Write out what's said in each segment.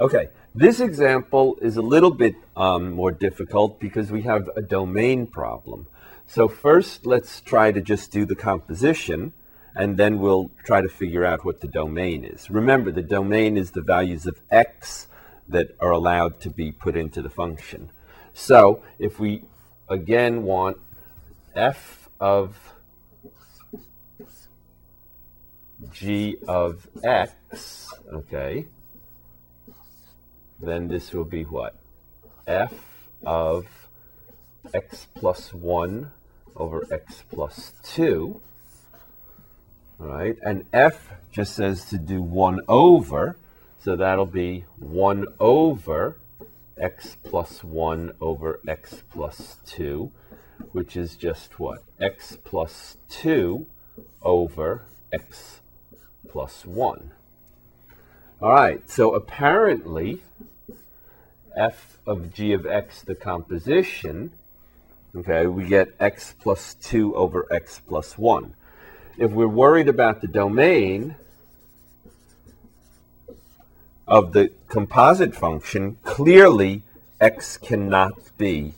Okay, this example is a little bit um, more difficult because we have a domain problem. So first, let's try to just do the composition, and then we'll try to figure out what the domain is. Remember, the domain is the values of x that are allowed to be put into the function. So if we, again, want f of g of x, okay, then this will be what? f of x plus 1 over x plus 2. All right, and f just says to do 1 over, so that'll be 1 over x plus 1 over x plus 2, which is just what? x plus 2 over x plus 1. All right, so apparently f of g of x, the composition, okay, we get x plus 2 over x plus 1. If we're worried about the domain of the composite function, clearly x cannot be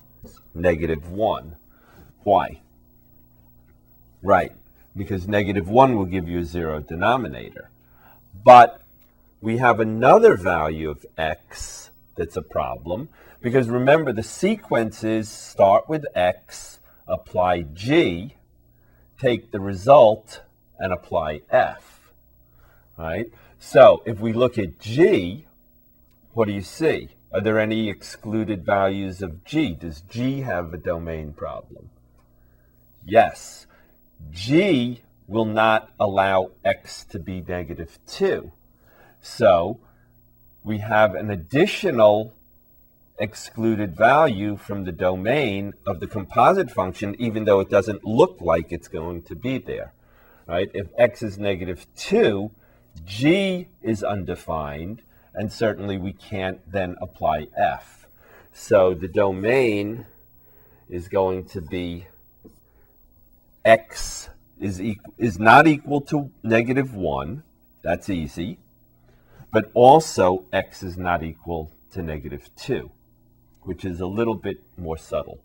negative 1. Why? Right, because negative 1 will give you a zero denominator. But we have another value of x that's a problem. Because remember, the sequences start with x, apply g, take the result, and apply f. Right? So if we look at g, what do you see? Are there any excluded values of g? Does g have a domain problem? Yes. g will not allow x to be negative 2. So we have an additional excluded value from the domain of the composite function, even though it doesn't look like it's going to be there. Right? If x is negative 2, g is undefined, and certainly we can't then apply f. So the domain is going to be x is, is not equal to negative 1. That's easy but also x is not equal to negative 2, which is a little bit more subtle.